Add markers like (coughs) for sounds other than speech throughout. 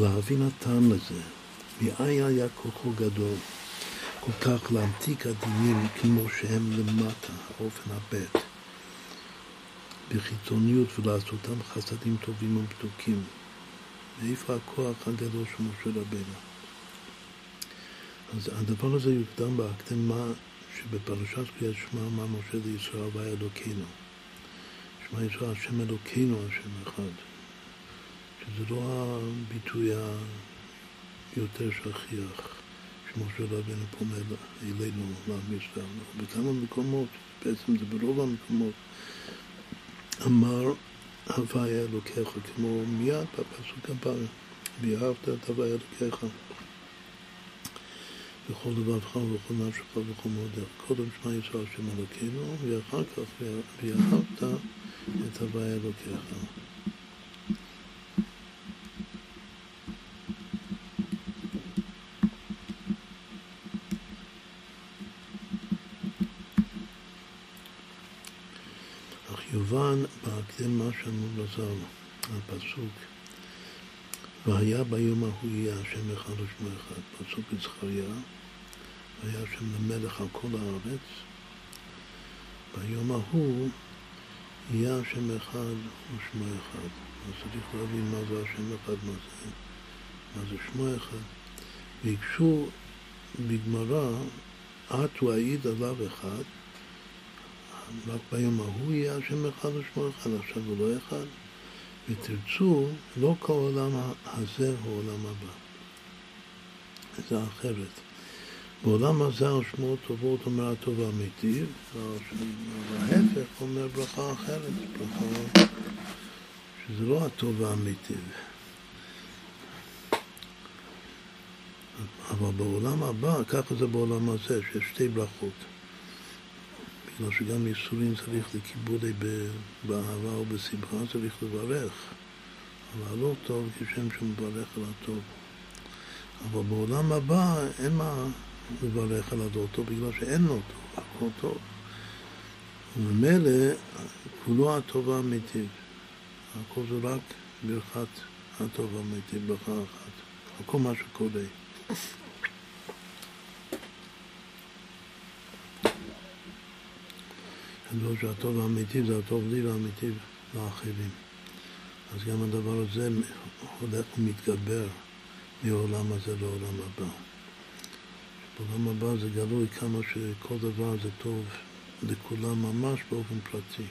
להבין הטעם לזה, מאין היה כוחו גדול, כל כך להמתיק הדינים כמו שהם למטה, אופן הבט, בחיצוניות ולעשותם חסדים טובים ובדוקים. מאיפה הכוח הגדול של משה רבנו? אז הדבר הזה יוקדם בהקדמה שבפרשת קריאת שמע אמר משה לישראל והיה אלוקינו. שמע ישראל השם אלוקינו השם אחד. שזה לא הביטוי היותר שכיח שמשה רבנו פומד אלינו לעם ישראל. בכמה מקומות, בעצם זה ברוב המקומות, אמר הוויה אלוקיך, כמו מיד בפסוק הבא, ואהבת את הוויה אלוקיך. בכל לבבך ובכל נפשך ובכל מודך. קודם שמע ישראל השם אלוקינו, ואחר כך ואהבת את הוויה אלוקיך. אך יובן בהקדם מה שאמרו לזר, הפסוק והיה ביום ההוא יהיה השם אחד ושמו אחד, פסוק בזכריה והיה שם למלך על כל הארץ. ביום ההוא יהיה השם אחד ושמו אחד. אז צריך להבין מה זה השם אחד, מה זה, מה זה שמו אחד. ביקשו בגמרא, הוא העיד עליו אחד, רק ביום ההוא יהיה השם אחד ושמו אחד, עכשיו הוא לא אחד. ותרצו, לא כל הזה הוא עולם הבא. זה אחרת. בעולם הזה על שמו טובות אומר הטוב האמיתי, וההפך אומר ברכה אחרת, ברכה שזה לא הטוב האמיתי. אבל בעולם הבא, ככה זה בעולם הזה, שיש שתי ברכות. בגלל שגם ייסורים צריך לכיבודי באהבה או בשמחה, צריך לברך. על הלא טוב כשם שמברך על הטוב. אבל בעולם הבא אין מה לברך על הלא טוב בגלל שאין לו טוב, הכל טוב. וממילא כולו הטוב האמיתי. הכל זה רק ברכת הטוב האמיתי, ברכה אחת. הכל מה שקורה. ידוע שהטוב האמיתי זה הטוב לי והאמיתי לאחרים. אז גם הדבר הזה הולך ומתגבר מעולם הזה לעולם הבא. בעולם הבא זה גלוי כמה שכל דבר זה טוב לכולם ממש באופן פרטי.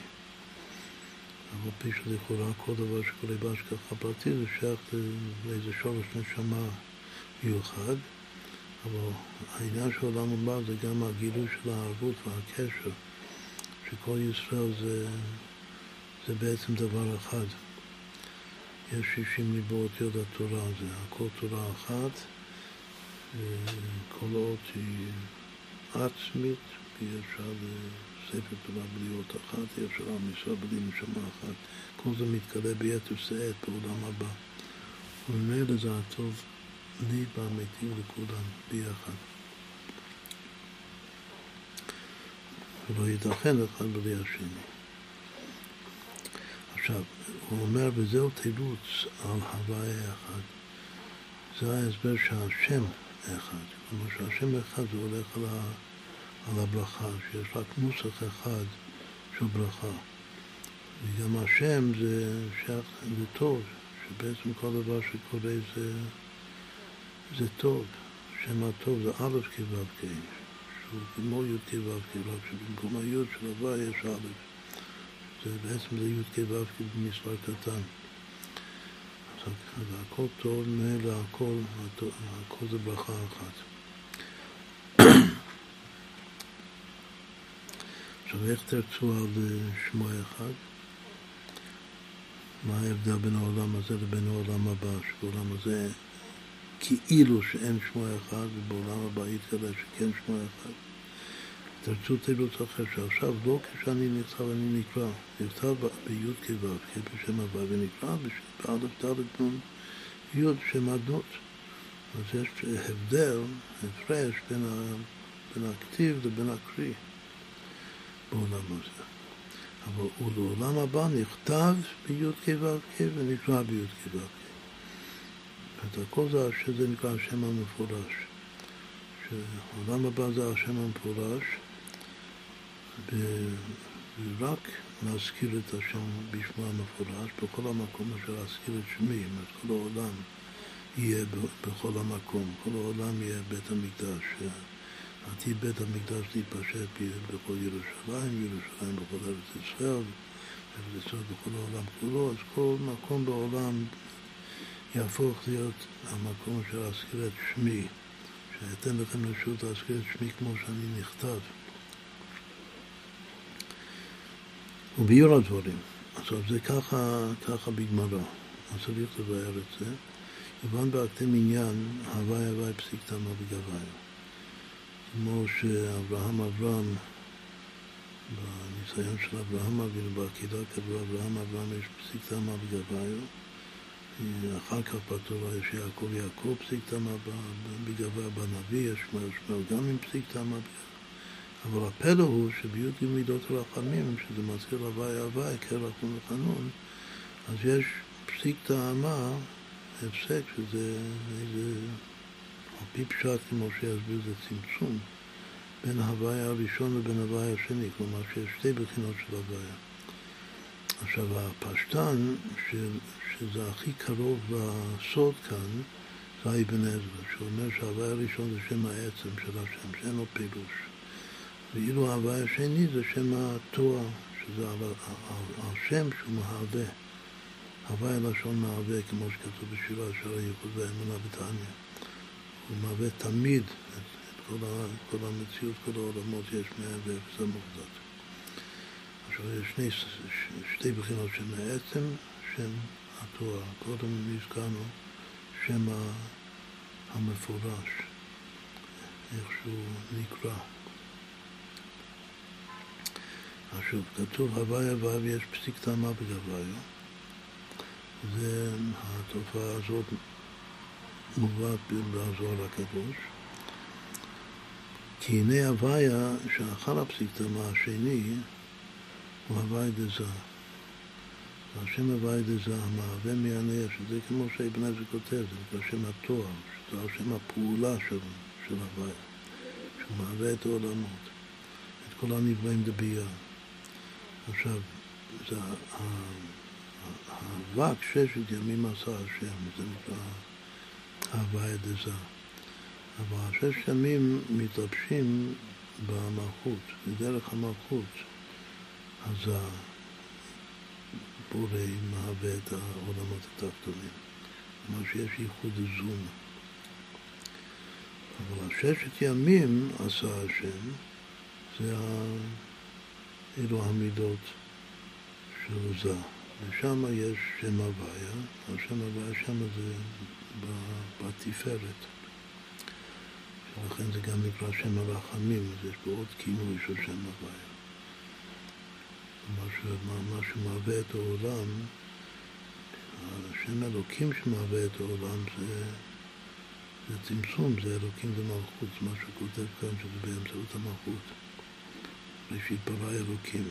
אבל פי שלכאורה כל דבר שקורה בהשגחה פרטי זה שייך לאיזה שורש נשמה מיוחד, אבל העניין של עולם הבא זה גם הגילוי של הערבות והקשר, שכל ישראל זה, זה בעצם דבר אחד. יש שישים ליבו אותיות התורה, זה הכל תורה אחת, כל אות היא עצמית, ואי אפשר ספר תורה בלי אות אחת, אי אפשר עם בלי נשמה אחת. כל זה מתגלה ביתר שאת בעולם הבא. וממילא זה הטוב לי והאמיתי לכולם ביחד. ולא ייתכן אחד בלי השני. עכשיו, הוא אומר, וזהו תירוץ על הוויה אחד. זה ההסבר שהשם אחד. כלומר שהשם אחד זה הולך על, ה, על הברכה, שיש רק נוסח אחד של ברכה. וגם השם זה שייך לטוב, שבעצם כל דבר שקורה זה, זה טוב. שם הטוב זה א' כו' כ', שהוא כמו י' כו' כ', רק שבמקום הי' של הוויה יש א'. זה בעצם זה י"ק ו"ק במספר קטן. אז הכל טוב, ממילא הכל, הכל זה ברכה אחת. עכשיו, איך תרצו על שמו אחד? מה ההבדל בין העולם הזה לבין העולם הבא? שבעולם הזה כאילו שאין שמו אחד, ובעולם הבא יתגלה שכן שמו אחד. תרצו תירוץ אחר, שעכשיו לא כשאני נכתב אני נקרא, נכתב בי' כו' בשם הו' ונקרא באלף ד' נ' י' שם אדנות. אז יש הבדל, הפרש בין, ה, בין הכתיב לבין הקריא בעולם הזה. אבל ולעולם הבא נכתב בי' כו' ונקרא בי' כו' את שזה נקרא השם המפורש. שהעולם הבא זה השם המפורש, ורק להזכיר את השם בשמו המפורש, בכל המקום אשר להזכיר את שמי, זאת אומרת כל העולם יהיה בכל המקום, כל העולם יהיה בית המקדש. עתיד בית המקדש להתפשט בכל ירושלים, ירושלים בכל ארץ ישראל, ארץ ישראל בכל העולם כולו, אז כל מקום בעולם יהפוך להיות המקום של להזכיר את שמי, שאתן לכם רשות להזכיר את שמי כמו שאני נכתב. וביור הדברים. עכשיו זה ככה, ככה בגמרא, אז צריך לבאר את זה. יובן באקדם עניין, הוואי הוואי פסיק תמה בגביו. כמו שאברהם אברהם, בניסיון של אברהם אבינו, בעקידה כתבו אברהם אברהם יש פסיק תמה בגביו. אחר כך בתורה יש יעקב יעקב פסיק תמה בגביו, בנביא יש שמואל גם עם פסיק תמה. אבל הפלא הוא שבי"ג מידות הרחמים, שזה מזכיר הוואי הוואי, קרח ומחנון, אז יש פסיק טעמה, הפסק, שזה איזה, על פי פשט, כמו שיסביר, זה צמצום בין ההוואי הראשון לבין ההוואי השני, כלומר שיש שתי בחינות של הוויה. עכשיו, הפשטן, ש, שזה הכי קרוב לסוד כאן, זה אבן עזרא, שאומר שההוואי הראשון זה שם העצם של השם, שאין לו פירוש. ואילו ההוואי השני זה שם התואר, שזה על, על, על שם שהוא מהווה. הוואי לשון מהווה, כמו שכתוב בשירה של הייחוד והאמונה בתניא. הוא מהווה תמיד את, את כל, ה, כל המציאות, כל העולמות יש מאה ואפס המוחזק. עכשיו יש שני, שתי בחינות שם העצם, שם התואר. קודם נזכרנו שם המפורש, איך שהוא נקרא. עכשיו, כתוב הוואי הוואי ויש פסיק טעמה בגביו. זה, התופעה הזאת מובאת בזוהר הקדוש. כי הנה הוויה שאחר הפסיק טעמה השני הוא הוואי דזה. והשם הוואי דזה המהווה מעניה, שזה כמו שאבן עזר כותב, זה נקרא שם התואר, שזה השם הפעולה של, של הוויה, שהוא מהווה את העולמות, את כל הנבראים דבייה. עכשיו, זה האבק ששת ימים עשה השם, זה נקרא הוויה דזה. אבל השש ימים מתלבשים במלכות, בדרך המלכות. אז הבורא מהווה את העולמות התחתונים. כלומר שיש ייחוד זון. אבל הששת ימים עשה השם, זה אלו המידות של זה. ושם יש שם הוויה, השם הוויה שם זה בתפארת. ולכן זה גם נקרא שם הרחמים, אז יש פה עוד כינוי של שם הוויה. מה שמהווה את העולם, השם אלוקים שמהווה את העולם זה, זה צמצום, זה אלוקים ומלכות, זה מה שהוא כותב כאן שזה באמצעות המלכות. ראשית ברא אלוקים.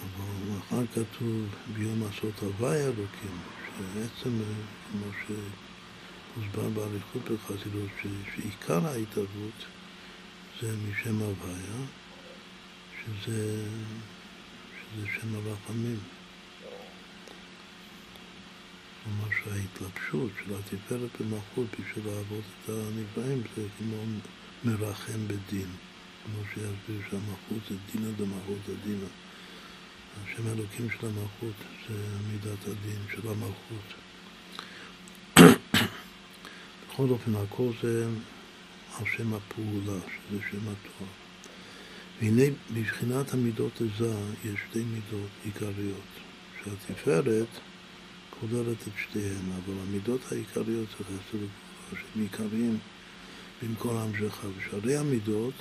אבל אחר כתוב ביום עשות הוואי אלוקים, שבעצם, כמו שהוסבר באריכות בחסידות, שעיקר ההתערבות זה משם הוויה, שזה, שזה שם הרחמים. כלומר שההתלבשות של התפארת במלכות בשביל לעבוד את הנבראים זה כמו מרחם בדין. כמו שיסביר שהמלכות זה דינא דמלכות דינא. השם האלוקים של המלכות זה מידת הדין של המלכות. בכל אופן, הכל זה על שם הפעולה, שזה שם התואר. והנה בבחינת המידות הזה יש שתי מידות עיקריות, שהתפארת כוללת את שתיהן, אבל המידות העיקריות לעשות לגבורה, שהם עיקריים במקום המשכה. ושערי המידות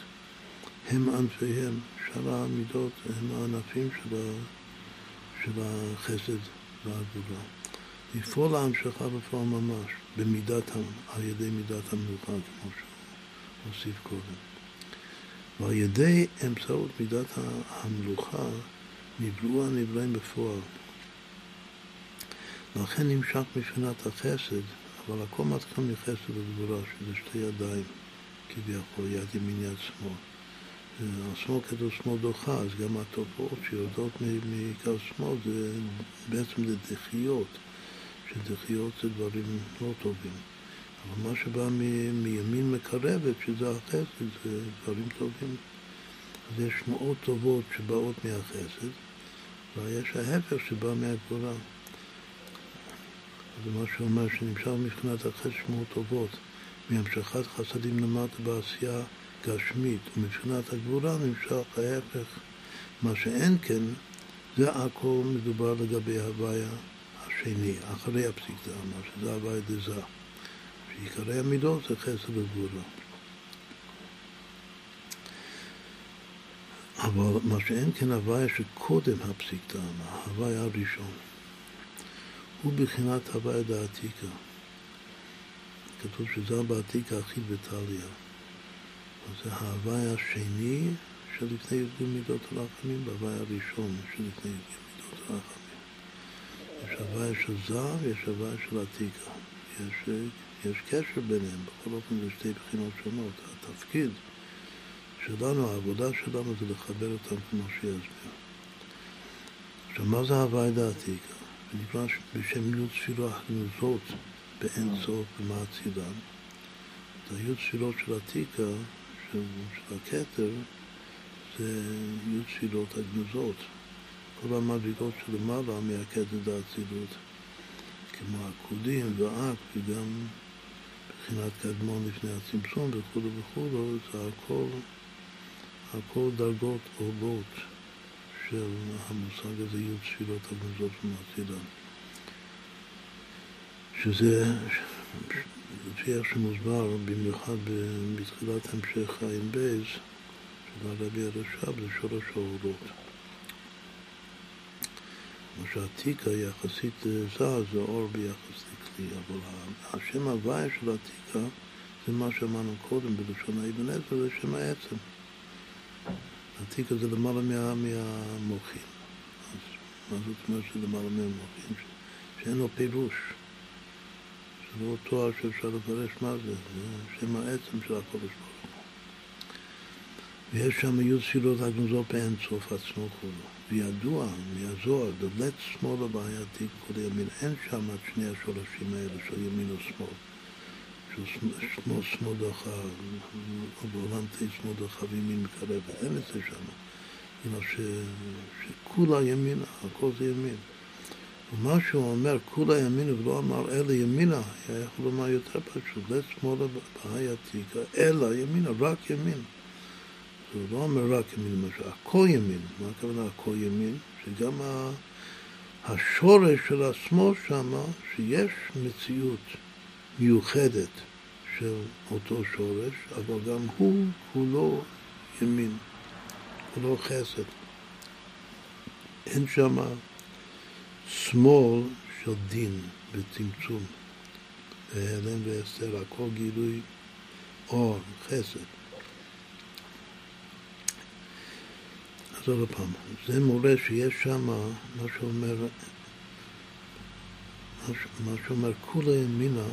הם ענפיהם, שאר המידות הם הענפים של, של החסד והגבולה. לפעול להמשכה בפועל ממש, במידת, על ידי מידת המלוכה, כמו שהוא הוסיף קודם. ועל ידי אמצעות מידת המלוכה נבראו הנבראים בפועל. לכן נמשך מבחינת החסד, אבל הכל מתחיל מחסד וגבורה, שזה שתי ידיים, כביכול, יד ימין יד שמאל. השמאל כתוב שמאל דוחה, אז גם התופעות שיורדות מעיקר שמאל זה בעצם זה דחיות, שדחיות זה דברים לא טובים. אבל מה שבא מ- מימין מקרבת, שזה החסד, זה דברים טובים. אז יש שמועות טובות שבאות מהחסד, ויש ההפך שבא מהגבולה. זה מה שאומר שנמשך מבחינת החסד שמועות טובות, מהמשכת חסדים למטה בעשייה גשמית, ומבחינת הגבולה נמשך ההפך. מה שאין כן, זה הכל מדובר לגבי הוויה השני, אחרי הפסיק דרמה, שזה הוויה דזה. שעיקרי המידות זה חסד וגבולה. אבל מה שאין כן הוויה שקודם הפסיק דרמה, ההוויה הראשון, הוא בחינת הוויה דעתיקה. כתוב שזה בעתיקה הכי בטליה. זה ההוואי השני שלפני י"ג מידות הרחמים וההוואי הראשון שלפני י"ג מידות הרחמים. יש הוואי של זר ויש הוואי של עתיקה. יש, יש קשר ביניהם, בכל אופן זה שתי בחינות שונות. התפקיד שלנו, העבודה שלנו זה לחבר אותם כמו שיסביר. עכשיו, מה זה הוואי דעתיקה? זה נקרא בשם י' תפילה הגנוזות באין סוף במעצידן. את הי' תפילות של עתיקה של, של הכתר זה י' תפילות הגנוזות. כל המדרגות שלמעלה מהכתר זה אצילות, כמו עקודים ואק וגם מבחינת קדמון לפני הצמצום וכו' וכו', זה הכל, הכל דרגות עולות של המושג הזה י' תפילות הגנוזות ומעצידן. שזה לפי איך שמוסבר, במיוחד בתחילת המשך עין בייז, של הרבי הרש"ב, זה שורש האורות. מה שהעתיקה יחסית זר זה אור ביחס לכלי, אבל השם הוויה של העתיקה זה מה שאמרנו קודם בלשון האבן עזר, זה שם העצם. העתיקה זה למעלה מה, מהמוחים. אז מה זאת אומרת שלמעלה מהמוחים? שאין לו פירוש. זה לא תואר שאפשר לפרש מה זה, זה שם העצם של הקודש ברוך הוא. ויש שם י' תפילות הגנוזות באין סוף עצמו כולו. וידוע מהזוהר, דלת שמאל הבעייתי כל ימין, אין שם את שני השורשים האלה של ימין ושמאל. שמאל דחה, או בעולם תהיה שמאל דחה וימין מקרבת, אין את זה שם. אלא שכולה ימינה, הכל זה ימין. ומה שהוא אומר, כולה ימינה, ולא אמר אלא ימינה, היה יכול לומר יותר פשוט, לשמאלה בעייתיקה, אלא ימינה, רק ימין. הוא לא אומר רק ימין, למשל, הכל ימין. מה הכוונה הכל ימין? שגם השורש של השמאל שם, שיש מציאות מיוחדת של אותו שורש, אבל גם הוא כולו ימין, כולו חסד. אין שם שמאל של דין וצמצום. והלם ואסתר, הכל גילוי אור, חסד. אז עוד פעם, זה מורה שיש שם, מה שאומר, מה שאומר כולי ימינה,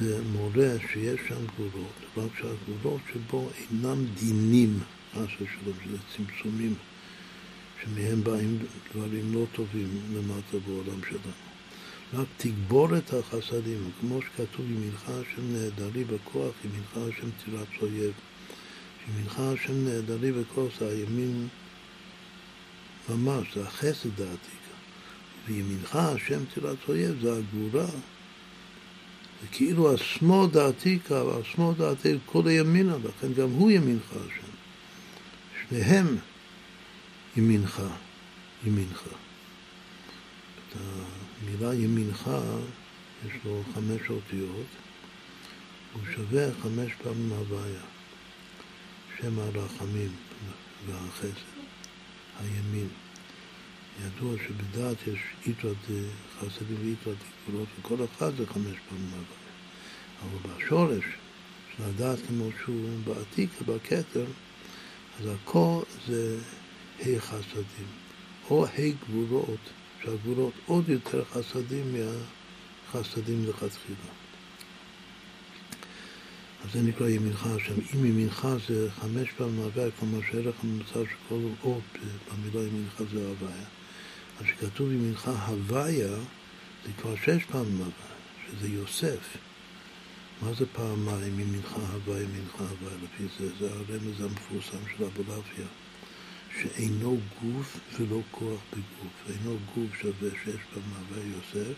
זה מורה שיש שם גבולות, רק שהגבולות שבו אינם דינים, מה ששלום, שזה צמצומים. שמהם באים דברים לא טובים למטה בעולם שלנו. רק תגבור את החסדים, כמו שכתוב, ימינך השם נהדרי בכוח, ימינך השם תירץ אויב. ימינך השם נהדרי בכוח זה הימין ממש, זה החסד דעתיקה. וימינך השם תירץ אויב זה הגבורה. זה כאילו השמאל דעתיקה, והשמאל דעתיקה כל הימינה, לכן גם הוא ימינך השם. שניהם ימינך, ימינך. את המילה ימינך, יש לו חמש אותיות, הוא שווה חמש פעמים הוויה. שם הרחמים והחסד, הימין. ידוע שבדעת יש איתרת חסדים ואיתרת גבולות, וכל אחד זה חמש פעמים הוויה. אבל בשורש של הדעת כמו שהוא בעתיק, בכתר, אז הכל זה ה' חסדים, או ה' גבולות שהגבולות עוד יותר חסדים מהחסדים לכתחילה. אז זה נקרא ימינך השם. אם ימינך זה חמש פעמים הוויה, כלומר שערך הממוצע של כל אות במילה ימינך זה הוויה. אז כשכתוב ימינך הוויה, זה כבר שש פעמים הוויה, שזה יוסף. מה זה פעמיים ימינך הוויה, ימינך הוויה? לפי זה, זה הרמז המפורסם של אבולעפיה. שאינו גוף ולא כוח בגוף. אינו גוף שווה שש פעמים הוויה יוסף,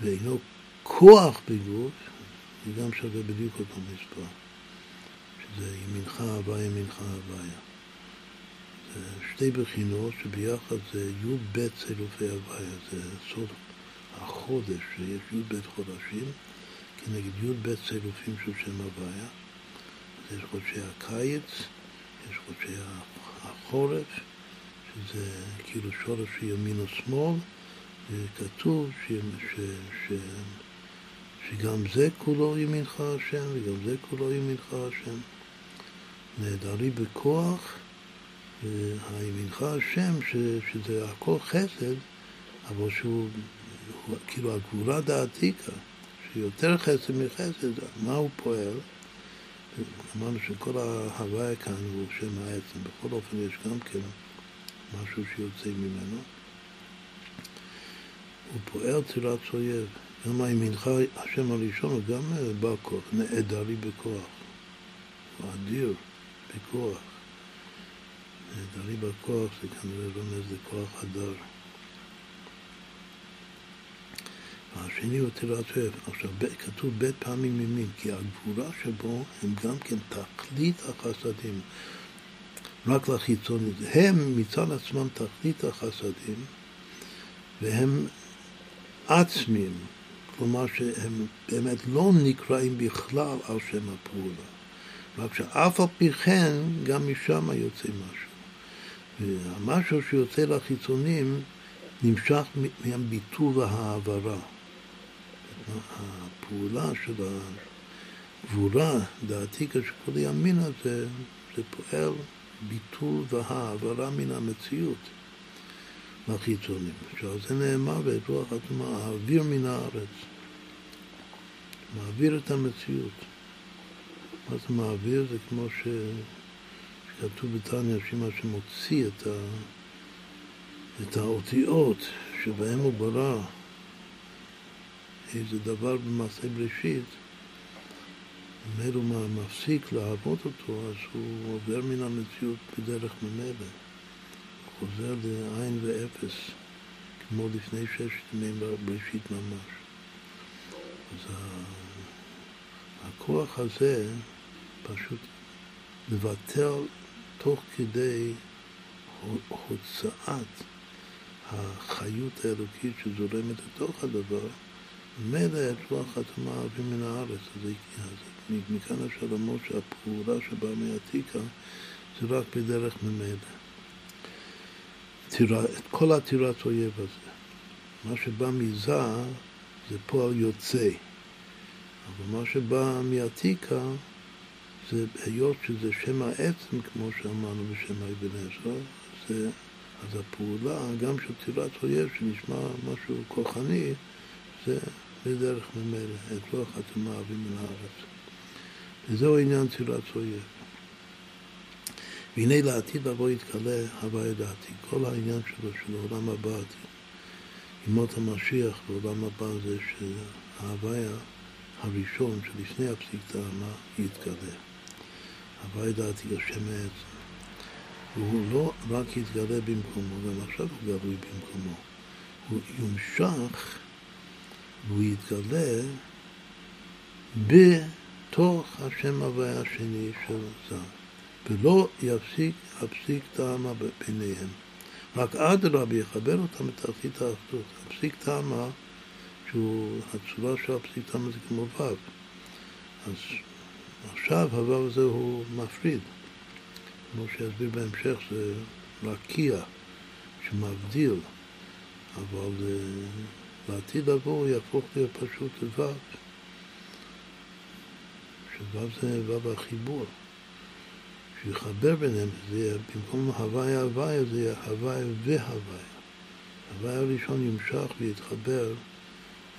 ואינו כוח בגוף, זה גם שווה בדיוק אותו מספר, שזה ימינך הוויה, ימינך הוויה. זה שתי בחינות שביחד זה י"ב צילופי הוויה, זה סוד החודש, שיש י"ב חודשים כנגד י"ב צילופים של שם הוויה. אז יש חודשי הקיץ, יש חודשי החורף, שזה כאילו שורש ימין ושמאל, וכתוב ש... ש... ש... שגם זה כולו ימינך השם, וגם זה כולו ימינך השם. נהדרי בכוח, הימינך השם, ש, שזה הכל חסד, אבל שהוא, הוא, כאילו הגבורה דעתיקה, שיותר חסד מחסד, מה הוא פועל? אמרנו שכל ההוויה כאן הוא שם העצם, בכל אופן יש גם כן משהו שיוצא ממנו. הוא פועל צירת אויב. גם הימינך השם הראשון הוא גם אה, בא כוח, נעדרי בכוח. הוא אדיר בכוח. נעדרי בכוח זה כנראה רומז לכוח הדר. והשני הוא טירת אוהב. עכשיו, כתוב בית פעמים ממין, כי הגבורה שבו הם גם כן תכלית החסדים, רק לחיצונית. הם מצד עצמם תכלית החסדים, והם עצמים. כלומר שהם באמת לא נקראים בכלל על שם הפעולה. רק שאף על פי כן, גם משם יוצא משהו. והמשהו שיוצא לחיצונים נמשך מהביטול וההעברה. הפעולה של הגבורה, דעתי כשכל ימין הזה, זה פועל ביטול והעברה מן המציאות. לחיצונים. שעל זה נאמר ואת רוח הטומאה, האוויר מן הארץ. מעביר את המציאות. מה זה מעביר? זה כמו ש... שכתוב בתניא, שמה שמוציא את, ה... את האותיות שבהם הוא ברא איזה דבר במעשה בראשית, ממילא הוא מפסיק לעבוד אותו, אז הוא עובר מן המציאות בדרך ממילא. חוזר לעין ואפס, כמו לפני ששת ימים בראשית ממש. אז הכוח הזה פשוט מבטל תוך כדי הוצאת החיות האלוקית שזורמת לתוך הדבר, מילא את רוח התאמה אבים מן הארץ. אז, מכאן אפשר לומר שהפעולה שבאה מעתיקה זה רק בדרך ממילא. טירה, את כל עתירת אויב הזה. מה שבא מזה זה פועל יוצא, אבל מה שבא מעתיקה זה היות שזה שם העצם, כמו שאמרנו בשם אבן עזרא, אז הפעולה, גם של טירת אויב, שנשמע משהו כוחני, זה בדרך ממילא, את רוח התאמה אבים מן הארץ. וזהו עניין טירת אויב. והנה לעתיד לבוא יתגלה הוויה דעתי. כל העניין שלו, של העולם הבא, ימות המשיח בעולם הבא זה שההוויה הראשון שלפני הפסיק טעמה יתגלה. הוויה דעתי השם העצם. והוא לא רק יתגלה במקומו, גם עכשיו הוא גלוי במקומו. הוא יומשך והוא יתגלה בתוך השם הוויה השני של זר. ולא יפסיק הפסיק טעמה ביניהם. רק אדרבה יחבר אותם לתכלית האחדות. הפסיק טעמה, שהוא, הצורה של הפסיק טעמה זה כמו ו'. אז עכשיו הו' הזה הוא מפריד. כמו שיסביר בהמשך, זה רקיע שמבדיל, אבל לעתיד לבוא יהפוך להיות פשוט לו', שו' זה ו' החיבור. שיחבר ביניהם, זה יהיה, במקום הוויה הוויה, זה יהיה הוויה והוויה. ההוואי הראשון ימשך ויתחבר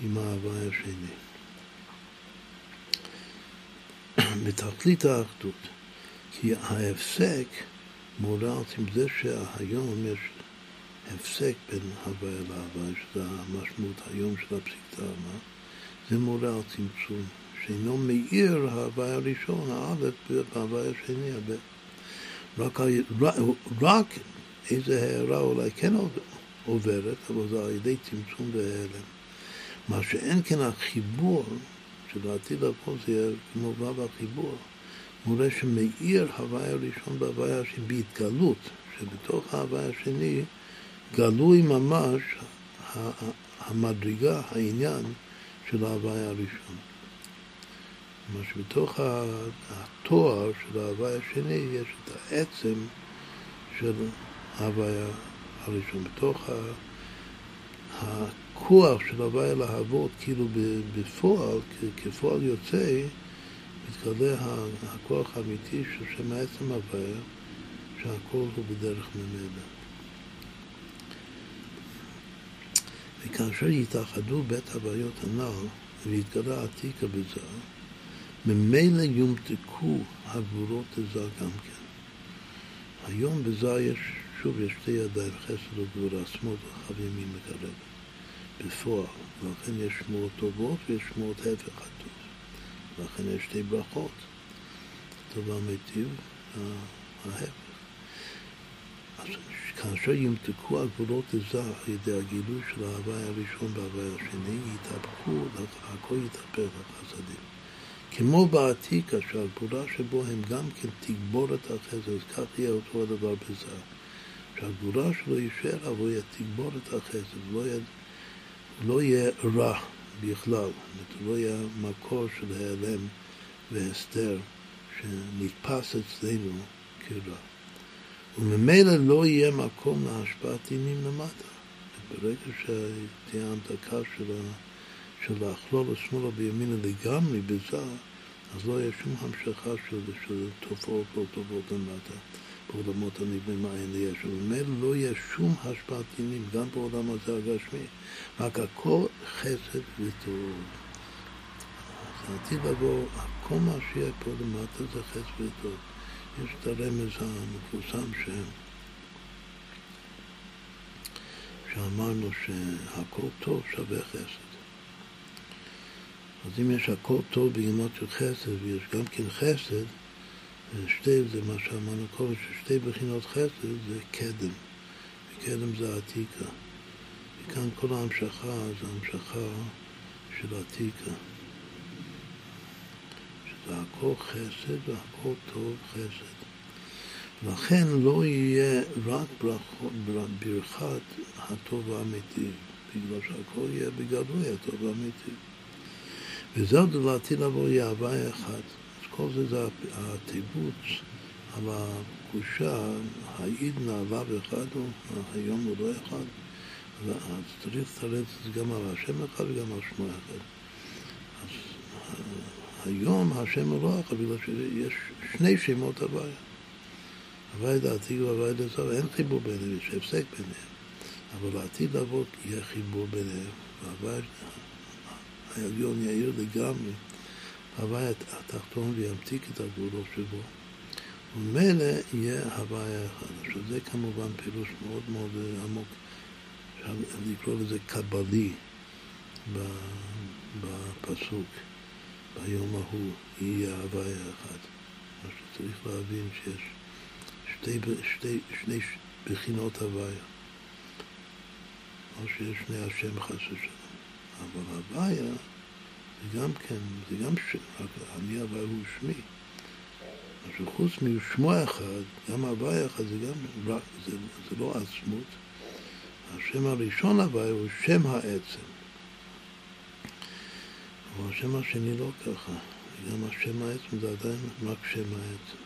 עם ההוואי השני. (coughs) בתכלית האחדות, כי ההפסק מורל עם זה שהיום יש הפסק בין הוויה להוויה, שזה המשמעות היום של הפסיקתא, זה מורה על צמצום, שאינו מאיר ההוויה הראשון, האלף, בהוויה השני, הבית. רק, רק, איזה הערה אולי כן עוברת, אבל זה על ידי צמצום והעלם. מה שאין כן החיבור, שלעתיד לבוא זה יהיה כמו ו' החיבור, מורה שמאיר הוויה הראשון בהוויה השני בהתגלות, שבתוך ההוויה השני גלוי ממש המדרגה, העניין של ההוויה הראשון. כלומר שבתוך התואר של ההוואי השני יש את העצם של ההוויה הראשון. בתוך הכוח של ההוויה להוות, כאילו בפועל, כפועל יוצא, מתגלה הכוח האמיתי של שם העצם ההוויה, שהכל הוא בדרך ממילא. וכאשר יתאחדו בית הוויות הנ"ל והתגלה עתיקה בזה, ממילא יומתקו הגבורות לזה גם כן. היום בזה יש, שוב, יש שתי ידיים, חסד וגבורה, שמאל וחב ימין מקרב, בפועל. ולכן יש שמועות טובות ויש שמועות הפך הטוב. ולכן יש שתי ברכות, טוב והמיטיב, ההפך. אז כאשר ימתקו הגבולות לזה על ידי הגילוי של ההוואי הראשון וההוואי השני, יתהפכו, הכל יתהפך לחסדים. כמו בעתיקה שהגבורה שבו הם גם כן תגבור את החסד, אז כך יהיה אותו הדבר בזה. שהגבורה שלו יישאר, אבל יהיה תגבור את החסד, לא יהיה, לא יהיה רע בכלל, זאת לא יהיה מקור של העלם והסתר שנתפס אצלנו כרע. וממילא לא יהיה מקום להשפעת דינים למטה. ברגע שתהיה ההמתקה של, של לאכלול לשמאלה וימינה לגמרי בזה, אז לא יהיה שום המשכה של, של תופעות לא טובות למטה. בעולמות הנבנים האלה יש, וממילא לא יהיה שום השפעת דינים, גם בעולם הזה הגשמי, רק הכל חסד וטוב. אז עתיד לבוא, כל מה שיהיה פה למטה זה חסד וטוב. יש את הרמז המפורסם ש... שאמרנו שהכל טוב שווה חסד. אז אם יש הכל טוב של חסד ויש גם כן חסד, שתי, זה מה שאמרנו קודם, ששתי בחינות חסד זה קדם, וקדם זה עתיקה. וכאן כל ההמשכה זה המשכה של עתיקה. שזה הכל חסד והכל טוב חסד. לכן לא יהיה רק ברכות, ברכת הטוב האמיתי, בגלל שהכל יהיה בגלוי הטוב האמיתי. וזהו דלעתי לבוא יהווה אחד. אז כל זה זה התיבוץ על הקושה, העידנא לאו אחד הוא, היום הוא לא אחד. אז צריך לתרץ גם על השם אחד וגם על שמו אחד. אז היום השם הוא לא אחד, בגלל שיש שני שמות הוויה. הוויה דעתי והוויה דזר, אין חיבור ביניהם, יש הפסק ביניהם. אבל לעתיד לבוא יהיה חיבור ביניהם, והוויה העליון יאיר לגמרי, הוויה התחתון וימתיק את הגבולות שבו. וממילא יהיה הוויה אחד. עכשיו זה כמובן פירוש מאוד מאוד עמוק, אפשר לקרוא לזה קבלי בפסוק. ביום ההוא יהיה הוויה אחת. מה שצריך להבין שיש שתי, שתי, שני בחינות הוויה. או שיש שני השם חס ושלום. אבל הוויה זה גם כן, זה גם ש... אני הוויה הוא שמי. אז חוץ משמו אחד, גם הוויה אחד זה גם, זה, זה לא עצמות. השם הראשון הוויה הוא שם העצם. אבל השם השני לא ככה, גם השם העצם זה עדיין רק שם העצם.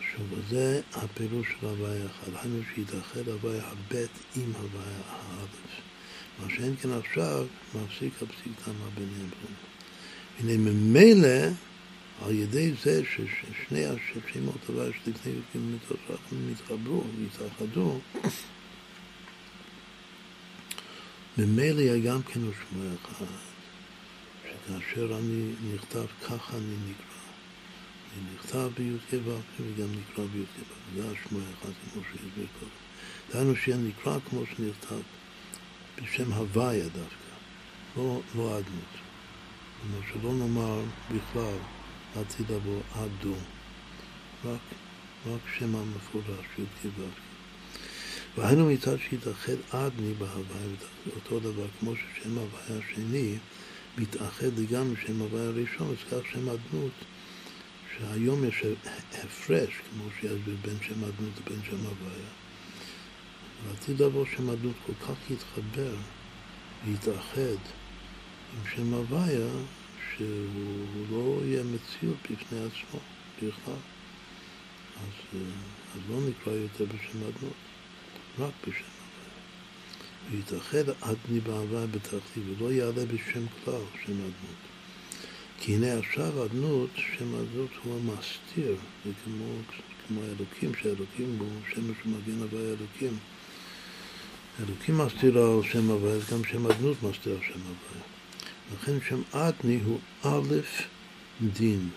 שוב, זה הפירוש של הוויה אחד, היינו שיתאחד הוויה הבית עם הוויה האלף. מה שאין כן עכשיו, מפסיק הפסיק תמה ביניהם. הנה ממילא, על ידי זה ששני השמות הוויה שלפני י"ג מתחברו, התאחדו, ממילא גם כן שמוע אחד, שכאשר אני נכתב ככה אני נקרא. אני נכתב בי"ק ו"ק וגם נקרא בי"ק ו"ק, זה השמוע אחד כמו שהסביר קודם. דהיינו שנקרא כמו שנכתב, בשם הוויה דווקא, לא, לא אדנות. כלומר שלא נאמר בכלל עתיד לבוא אדו, רק, רק שם המפורש, י"ק ו"ק. והיינו מצד שהתאחד עדני בהוויה, אותו דבר כמו ששם הוויה השני מתאחד לגמרי שם הוויה הראשון, אז כך שם אדנות, שהיום יש הפרש, כמו שיסביר בין שם אדנות לבין שם הוויה. ועתיד לבוא שם אדנות כל כך יתחבר ויתאחד עם שם הוויה, שהוא לא יהיה מציאות בפני עצמו בכלל. אז, אז לא נקרא יותר בשם אדנות. רק בשם הוויה. ויתאחד אדני בהוויה בתחתית, ולא יעלה בשם כלל, שם אדנות. כי הנה עכשיו אדנות, שם אדנות הוא המסתיר, זה כמו, כמו האלוקים, שהאלוקים הוא שמש ומגן הוויה אלוקים. אלוקים מסתיר על שם הוויה, גם שם אדנות מסתיר על שם הוויה. לכן שם אדני הוא א' דין.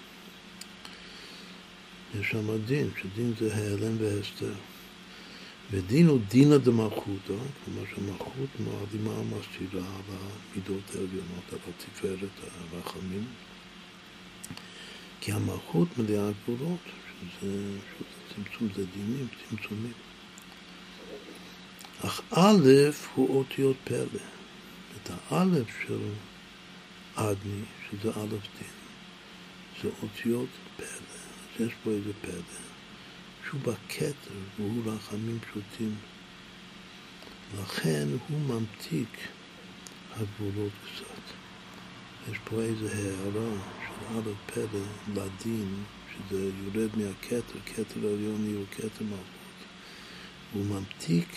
יש שם דין, שדין זה העלם והסתר. ודין הוא דינא דמלכותא, כלומר שהמלכות מעלימה מסתירה על המידות העליונות, על התפארת הרחמים. כי המלכות מלאה גבולות, שזה צמצום, זה דינים, צמצומים. אך א' הוא אותיות פלא. את האלף של אדני, שזה א' דין, זה אותיות פלא. אז יש פה איזה פלא. שהוא בכתר והוא רחמים פשוטים. לכן הוא ממתיק הגבולות קצת. יש פה איזו הערה של א' פלא לדין, שזה יורד מהכתר, כתר עליון יהיו כתר מלכות. הוא ממתיק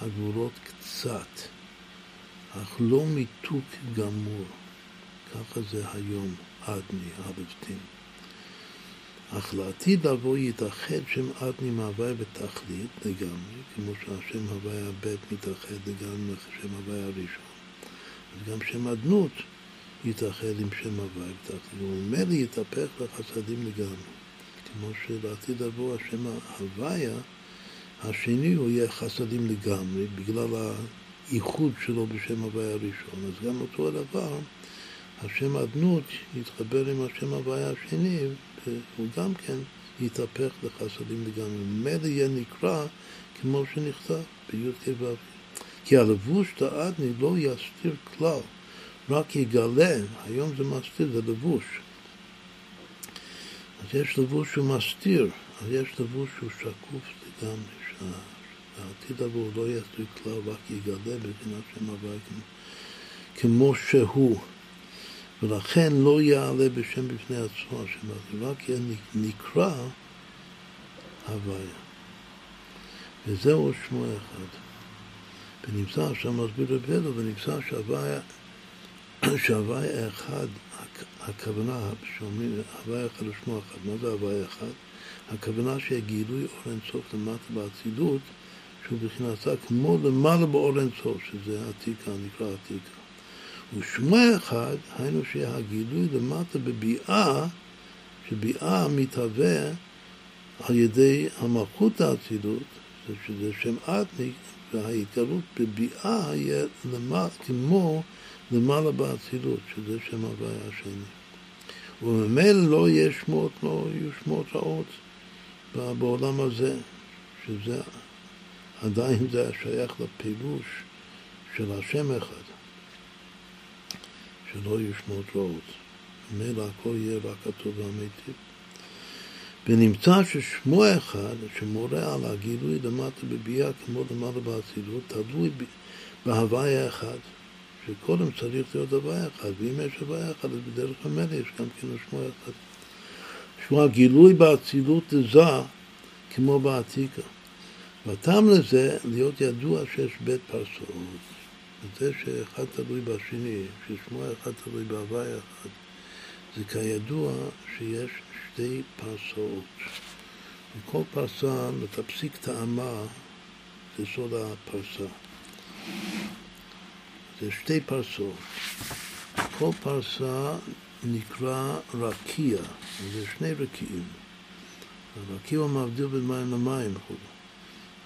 הגבולות קצת, אך לא מיתוק גמור. ככה זה היום, עדני, א' דין. אך לעתיד לבוא יתאחד שם אדני מהוויה בתכלית לגמרי, כמו שהשם הוויה ב' מתאחד לגמרי שם הוויה הראשון. אז גם שם אדנות יתאחד עם שם הוויה בתכלית. וממילא יתהפך לחסדים לגמרי. כמו שלעתיד לבוא השם הוויה השני הוא יהיה חסדים לגמרי, בגלל האיחוד שלו בשם הוויה הראשון. אז גם אותו הדבר, השם אדנות יתחבר עם השם הוויה השני הוא גם כן יתהפך לחסדים לגמרי. ממילא יהיה נקרא כמו שנכתב בי"ק ו"ק. כי הלבוש תעדני לא יסתיר כלל, רק יגלה, היום זה מסתיר, זה לבוש. אז יש לבוש שהוא מסתיר, אז יש לבוש שהוא שקוף לגמרי, שהעתיד עבור לא יסתיר כלל, רק יגלה בבחינת שם הוויה כמו שהוא. ולכן לא יעלה בשם בפני עצמו השם הזה, רק נקרא הוויה. וזהו שמו אחד. ונמצא, שם מסביר רב אלו, ונמצא שהוויה, (clears throat) שהוויה אחד, הכוונה, שאומרים הוויה אחד ושמו אחד, מה זה הוויה אחד? הכוונה שהגילוי אור אינסוף למטה באצילות, שהוא מבחינתה כמו למעלה באור אינסוף, שזה עתיקה, נקרא עתיקה. ושמוע אחד, היינו שהגילוי למטה בביאה, שביאה מתהווה על ידי המלכות האצילות, שזה שם אתניק, וההתגלות בביאה יהיה למטה, כמו למעלה באצילות, שזה שם הוויה השני. וממילא לא יהיה שמות, לא יהיו שמות רעות בעולם הזה, שזה עדיין זה שייך לפירוש של השם אחד. שלא יהיו שמות רעות. ממילא הכל יהיה רק הטוב והמיטיב. ונמצא ששמו אחד שמורה על הגילוי למטה בביאה כמו למעלה באצילות, תלוי בהוויה אחד, שקודם צריך להיות הוויה אחד, ואם יש הוויה אחד, אז בדרך המלך יש גם כן שמו אחד. שהוא הגילוי באצילות לזה כמו בעתיקה. והטעם לזה להיות ידוע שיש בית פרסות. זה שאחד תלוי בשני, ששמו אחד תלוי בהוואי אחד, זה כידוע שיש שתי פרסאות. וכל פרסה, לתפסיק טעמה, זה סוד הפרסה. זה שתי פרסות. כל פרסה נקרא רקיע, זה שני רקיעים. הרקיע הוא מבדיל בין מים למים.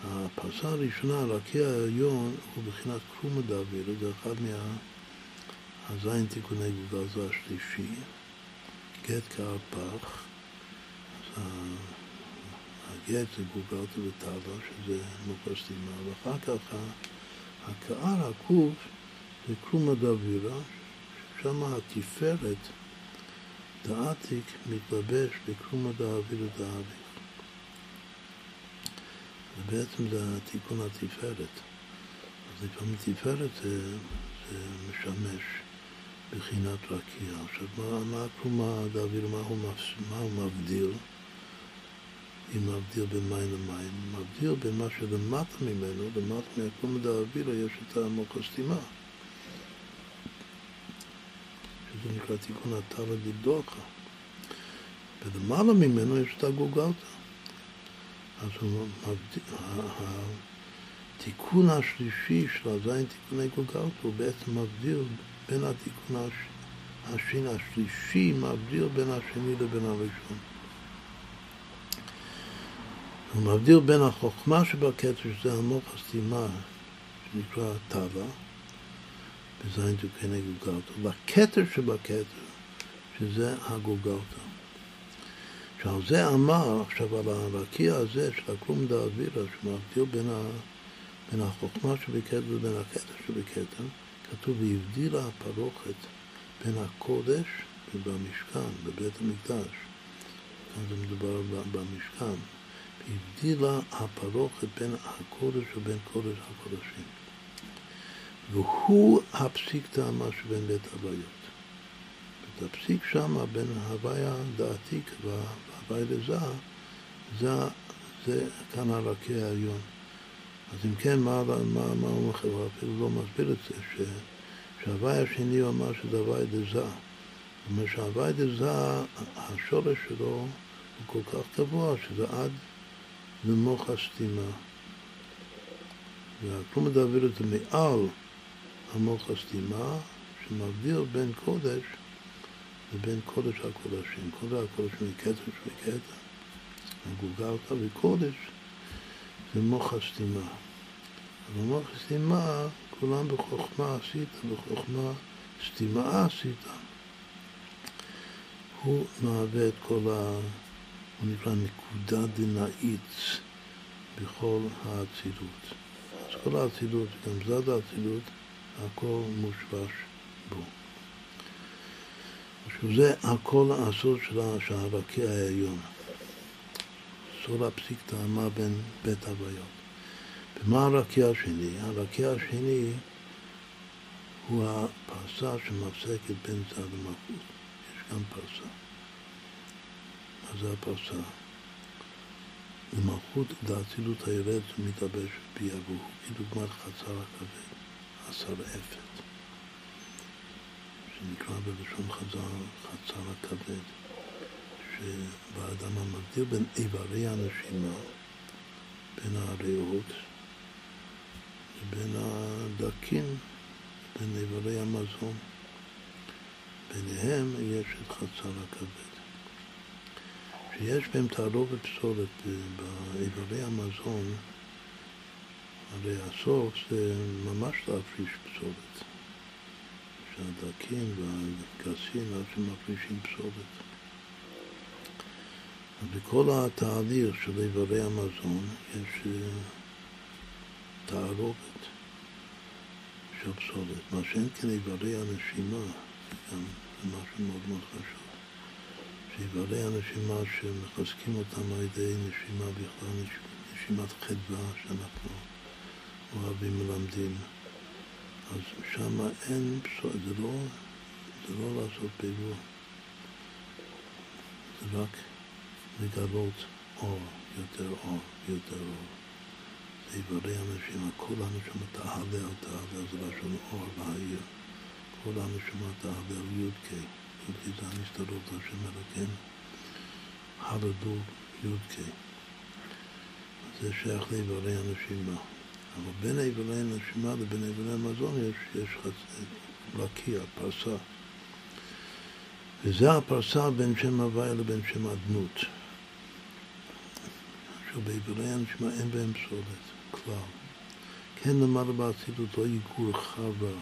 הפרסה הראשונה, הרקיע העליון, הוא בחינת קרום הדאוויר, זה אחד מהזין תיקוני גוגל, זה השלישי, גט כהרפך. הגט זה גוגלתא וטלה, שזה מוקסטימה, ואחר כך הקהל, הקוף, זה קרום הדאווירה, שם התפארת, דעתיק, מתלבש בקרום הדאוויר דאביך. ובעצם זה תיקון התפארת. אז לפעמים תפארת זה, זה משמש בחינת רקיע. עכשיו, מה, מה קרום הדאוויר, מה מה הוא מבדיל? אם מבדיל בין מים למים, מבדיל בין מה שלמטה ממנו, למטה מהקרום הדאוויר יש את המוח הסתימה. שזה נקרא תיקון התרא דיבדוקה. ולמעלה ממנו יש את הגוגלתא. אז התיקון השלישי של הזין תיקוני גוגלתא הוא בעצם מבדיל בין התיקון השני, השלישי מבדיל בין השני לבין הראשון. הוא מבדיל בין החוכמה שבכתר, שזה המוח הסתימה, שנקרא טבע, בזין תוקני גוגלתא, והכתר שבכתר, שזה הגוגלתא. שעל זה אמר עכשיו על הרקיע הזה של הקרום דאווירה, שמבדיל בין, ה, בין החוכמה שבכתר לבין הכתר שבכתר, כתוב והבדילה הפרוכת בין הקודש ובמשכן, בבית המקדש. כאן זה מדובר במשכן. הבדילה הפרוכת בין הקודש ובין קודש הקודשים. והוא הפסיק טעמה שבין בית הוויות. את הפסיק שמה בין הוויה דעתיק והוואי לזה, זה, זה כאן הרקיע העליון. אז אם כן, מה, מה, מה הוא מחבר? אפילו לא מסביר את זה, ש, שהוואי השני הוא אמר שזה הוואי דזה. זאת אומרת שהוואי דזה, השורש שלו הוא כל כך גבוה, שזה עד למוח הסתימה. והכלום מדבר את זה מעל המוח הסתימה, שמבדיל בין קודש לבין קודש הקודשים. קודש הקודשים מקטר שמקטר, מגולגלתא, וקודש זה מוח הסתימה. אבל מוח הסתימה, כולם בחוכמה עשית, בחוכמה סתימה עשית. הוא מהווה את כל ה... הוא נקרא נקודה דנאית בכל האצילות. אז כל האצילות, גם זד האצילות, הכל מושבש בו. עכשיו זה הכל האסור של הרקיע העליון. אסור להפסיק טעמה בין בית הוויות. ומה הרקיע השני? הרקיע השני הוא הפרסה שמפסקת בין צד למלכות. יש גם פרסה. מה זה הפרסה? למלכות דאצילות הירד ומתלבש ביבוא, כדוגמת חצר הכבד. השרעפת, שנקרא בלשון חז"ל חצר הכבד, שבאדם המגדיר בין איברי הנשימה, בין הריאות ובין הדקים, בין איברי המזון. ביניהם יש את חצר הכבד. שיש בהם תערובת פסולת באיברי המזון, הרי הסוף זה ממש להפריש פסולת. שהדקים והגסים עד שמפרישים פסולת. בכל התהליך של איברי המזון יש אה, תערובת של פסולת. מה שאין כן איברי הנשימה, זה גם משהו מאוד מאוד חשוב. שאיברי הנשימה שמחזקים אותם על ידי נשימה בכלל, נשימת חדווה שאנחנו אוהבים מלמדים. אז שם אין בשורה, זה לא, זה לא לעשות פיגוע, זה רק לגלות אור, יותר אור, יותר אור. איברי אנשים, כל הנשמה תהלל, תהלל, זה לשון אור והעיר. כל הנשמה תהלל י"ק, י"ק זה הנסתרות השם אלוקים, הלדו י"ק. זה שייך לאיברי הנשימה. אבל בין איברי הנשימה לבין איברי המזון יש, יש חצ... רקיע, פרסה. וזה הפרסה בין שם הוויה לבין שם הדמות. עכשיו, באיברי הנשימה אין בהם פסולת כלל. כן למעלה באצילות לא יגור חרא.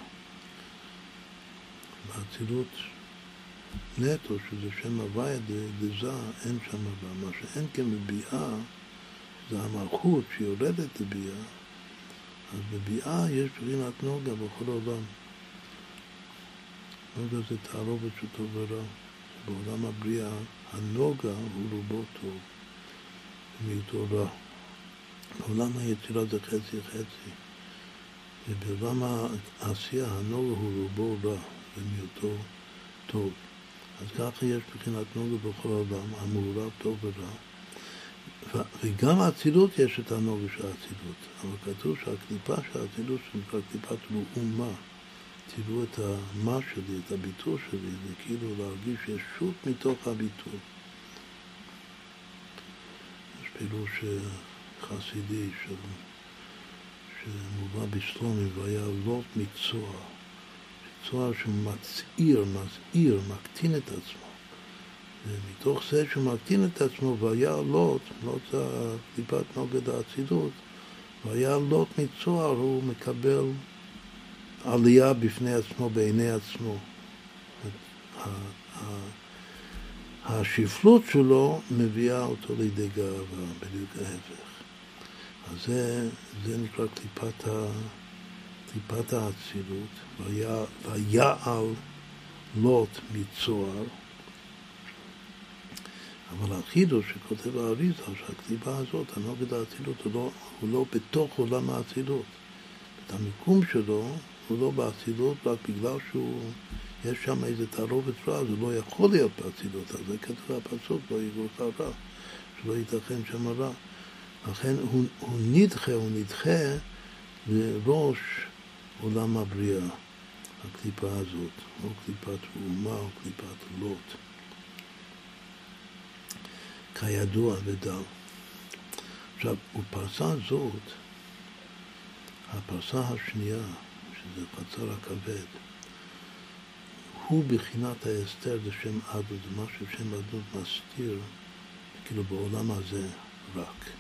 באצילות נטו, שזה שם הוויה דזה, אין שם הוויה. מה שאין כמביאה זה המלכות שיורדת לביאה, אז בביאה יש בחינת נוגה בכל העולם. נוגה זה תערובת של טוב ורע. בעולם הבריאה הנוגה הוא רובו טוב, ומיעוטו רע. בעולם היצירה זה חצי חצי. ובעולם העשייה הנוגה הוא רובו רע ומיעוטו טוב. אז ככה יש מבחינת נוגה בכל העולם, המעורב טוב ורע. וגם האצילות יש את הנוגה של האצילות, אבל כתוב שהקליפה של האצילות שנקרא קליפת ראומה, תראו את המה שלי, את הביטול שלי, זה כאילו להרגיש ישות מתוך הביטול. יש פירוש חסידי של, שמובא בשלומי, והיה לוט מצוהר. צוהר שמצעיר, מזעיר, מקטין את עצמו. ומתוך זה שהוא מקטין את עצמו, והיה לוט, לוט זה קליפת נוגד האצילות, והיה לוט מצוהר, הוא מקבל עלייה בפני עצמו, בעיני עצמו. השפלות שלו מביאה אותו לידי גאווה, בדיוק ההפך. אז זה, זה נקרא קליפת, ה, קליפת האצילות, ויעל לוט מצוהר. אבל החידוש שכותב האריזה, שהקליפה הזאת, הנוגד האצילות, הוא לא, הוא לא בתוך עולם האצילות. את המיקום שלו הוא לא באצילות רק בגלל שהוא, יש שם איזה תערובת רע, הוא לא יכול להיות באצילות, אז זה כתוב בפסוק, לא יגורך רע, שלא ייתכן שם רע. לכן הוא, הוא נדחה, הוא נדחה לראש עולם הבריאה, הקליפה הזאת, או קליפת אומה או קליפת לוט. כידוע ודל. עכשיו, ופרסה זאת, הפרסה השנייה, שזה חצר הכבד, הוא בחינת ההסתר, זה שם עדות, זה משהו שם עדות מסתיר, כאילו בעולם הזה רק.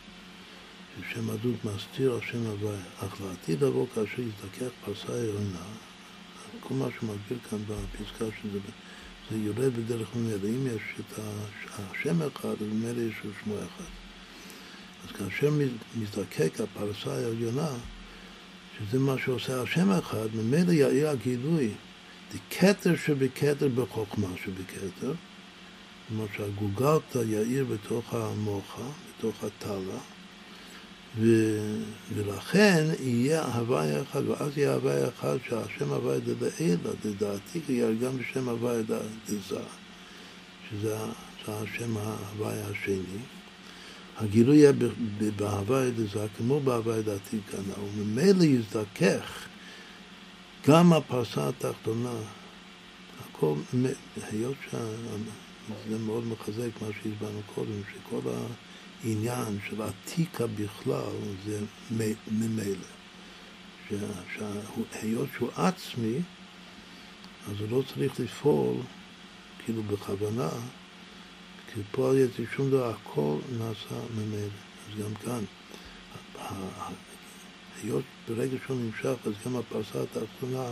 ששם עדות מסתיר על שם הוויה, אך לעתיד לבוא כאשר יזדכך פרסה העליונה, כל מה שמגביר כאן בפסקה שזה זה יורד בדרך ממילא. אם יש את השם אחד, אז ממילא יש שמו אחד. אז כאשר מזדקק הפרסה העליונה, שזה מה שעושה השם אחד, ממילא יאיר הגילוי, דכתר שבכתר בחוכמה שבכתר, כלומר שהגוגלתא יאיר בתוך המוחה, בתוך התלה, ו, ולכן יהיה הוויה אחד, ואז יהיה הוויה אחד שהשם הוויה דלעילא, לדעתי יהיה גם בשם הוויה דזה, שזה השם ההוויה השני. הגילוי יהיה בהוויה דזה כמו בהוויה דעתיקה, וממילא יזדכך גם הפרסה התחתונה, הכל, היות שזה מאוד מחזק מה שהסברנו קודם, שכל ה... העניין של עתיקה בכלל זה ממילא. שהיות שהוא עצמי, אז הוא לא צריך לפעול כאילו בכוונה, כי פועל יצא שום דבר, הכל נעשה ממילא. אז גם כאן, היות ברגע שהוא נמשך, אז גם הפרסה התחתונה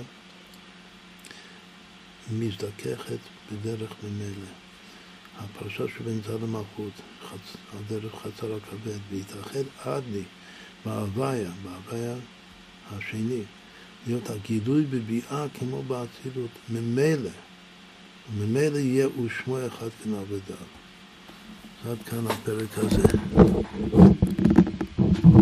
מזדככת בדרך ממילא. הפרשה שבין צד המלכות, חצ... על דרך חצר הכבד, והתאחד עד לי בהוויה, בהוויה השני, להיות הגילוי בביאה כמו באצילות, ממילא, ממילא יהיה ושמו אחד כנעבדיו. עד כאן הפרק הזה.